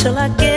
till I get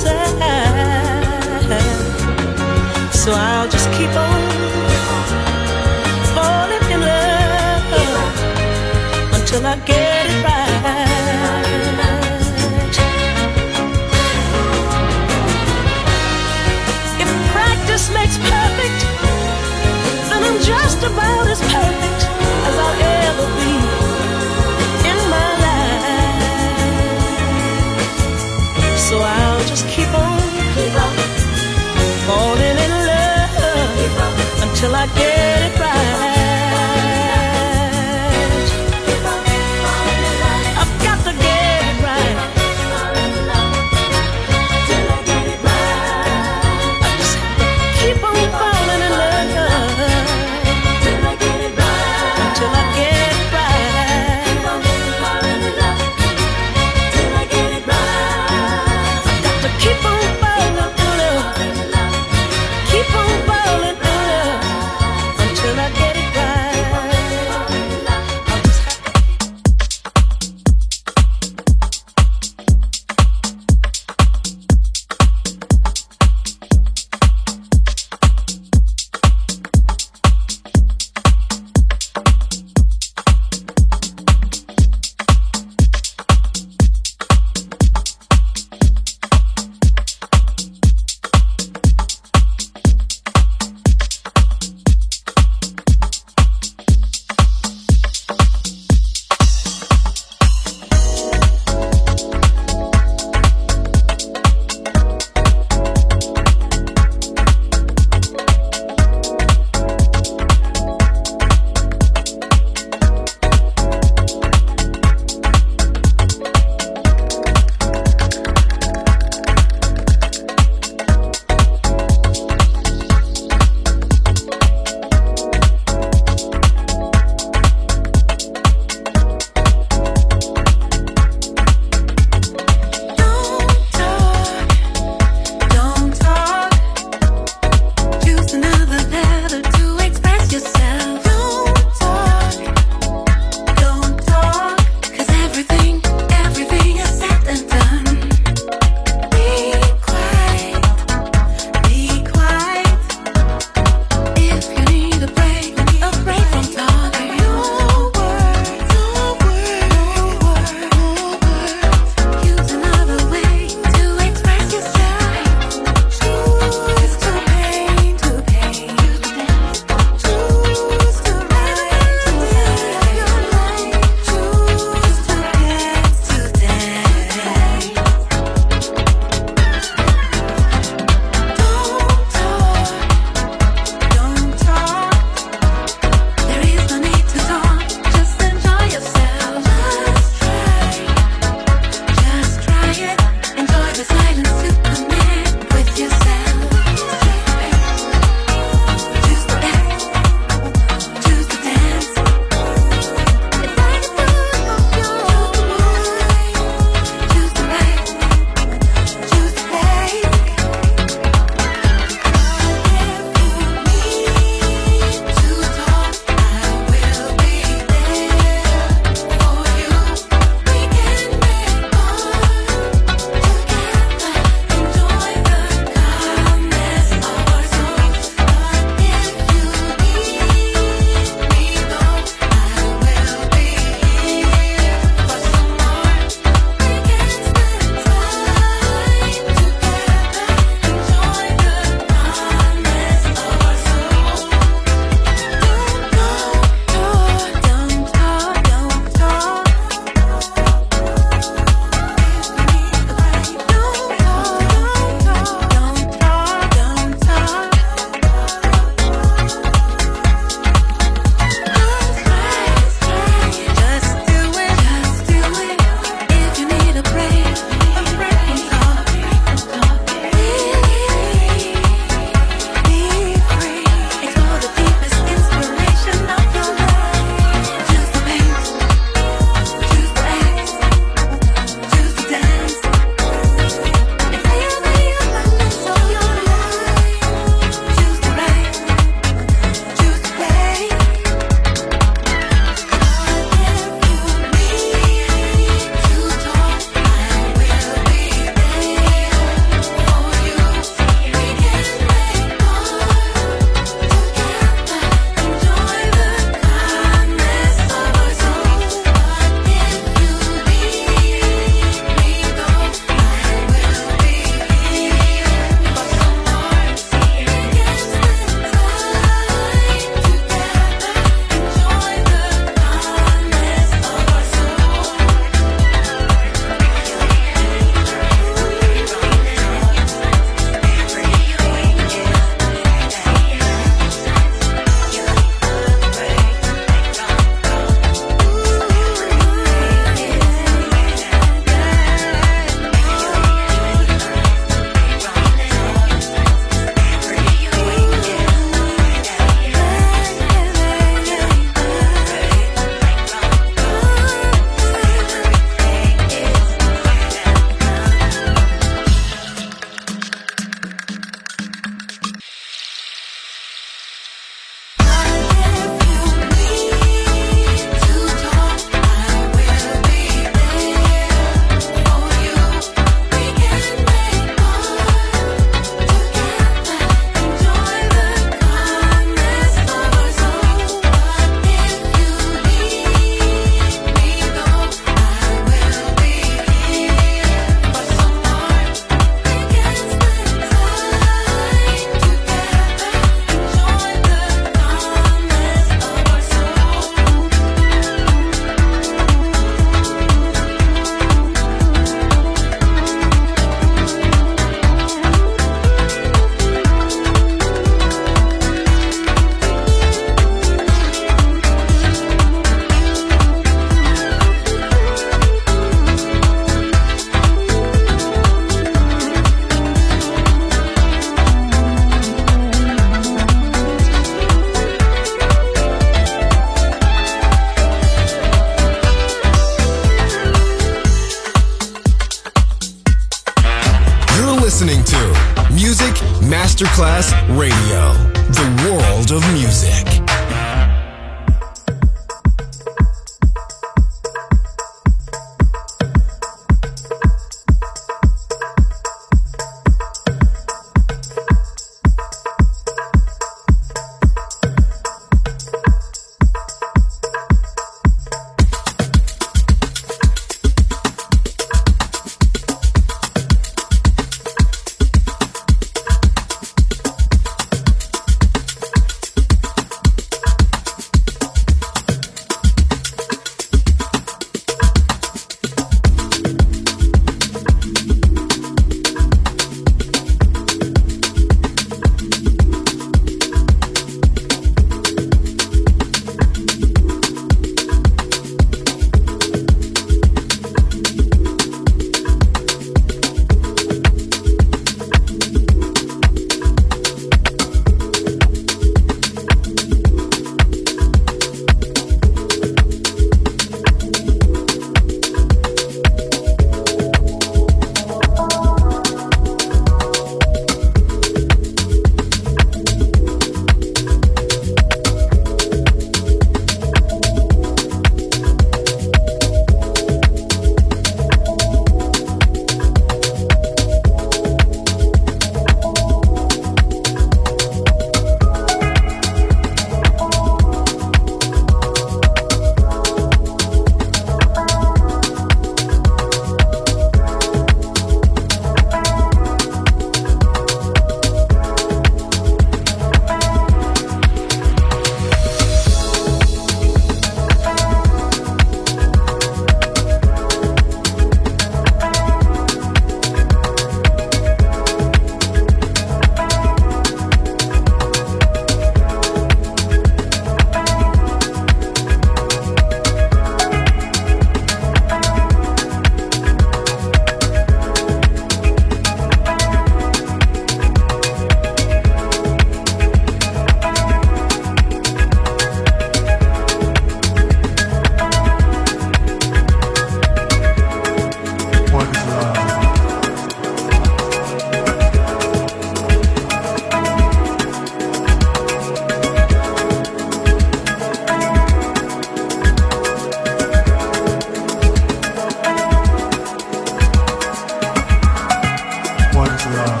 Yeah.